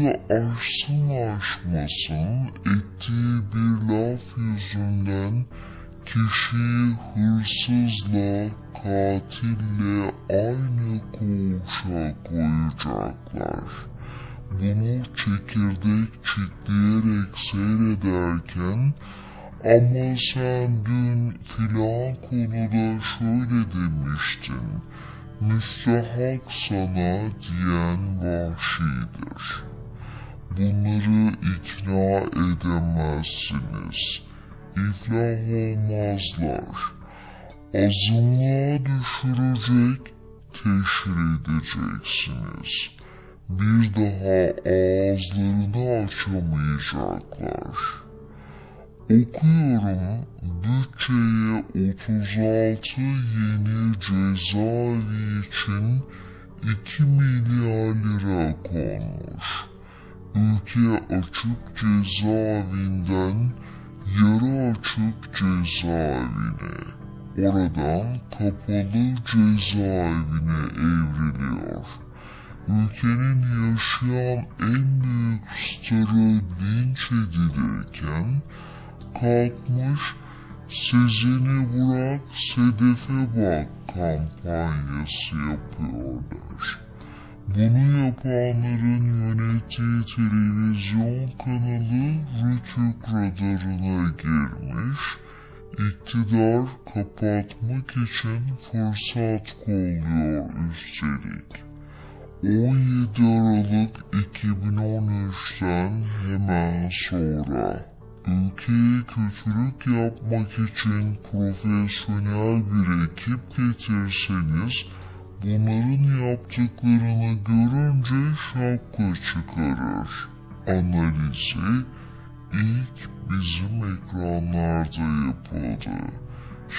Şimdi aşsın aşmasın ettiği bir laf yüzünden kişiyi hırsızla, katille aynı koğuşa koyacaklar. Bunu çekirdek çitleyerek seyrederken ama sen dün filan konuda şöyle demiştin. Müstahak sana diyen vahşidir. Bunları ikna edemezsiniz. İflah olmazlar. Azınlığa düşürecek, teşhir edeceksiniz. Bir daha ağızlarını açamayacaklar. Okuyorum bütçeye 36 yeni cezaevi için 2 milyar lira konmuş. Ülke açık cezaevinden yarı açık cezaevine, oradan kapalı cezaevine evriliyor. Ülkenin yaşayan en büyük starı linç edilirken kalkmış Sezen'i bırak Sedef'e bak kampanyası yapıyorlar. Bunu yapanların yönettiği televizyon kanalı Rütük radarına girmiş, iktidar kapatmak için fırsat kolluyor üstelik. 17 Aralık 2013'ten hemen sonra ülkeye kötülük yapmak için profesyonel bir ekip getirseniz bunların yaptıklarını görünce şapka çıkarır. Analizi ilk bizim ekranlarda yapıldı.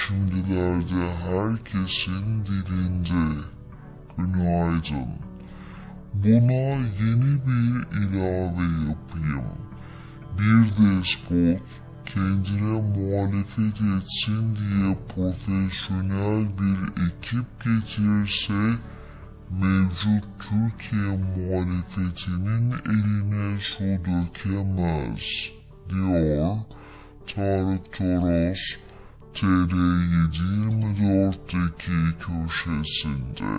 Şimdilerde herkesin dilinde. Günaydın. Buna yeni bir ilave yapayım. Bir despot kendine muhalefet etsin diye profesyonel bir ekip getirse mevcut Türkiye muhalefetinin eline su dökemez, diyor Tarık Toros TR724'deki köşesinde.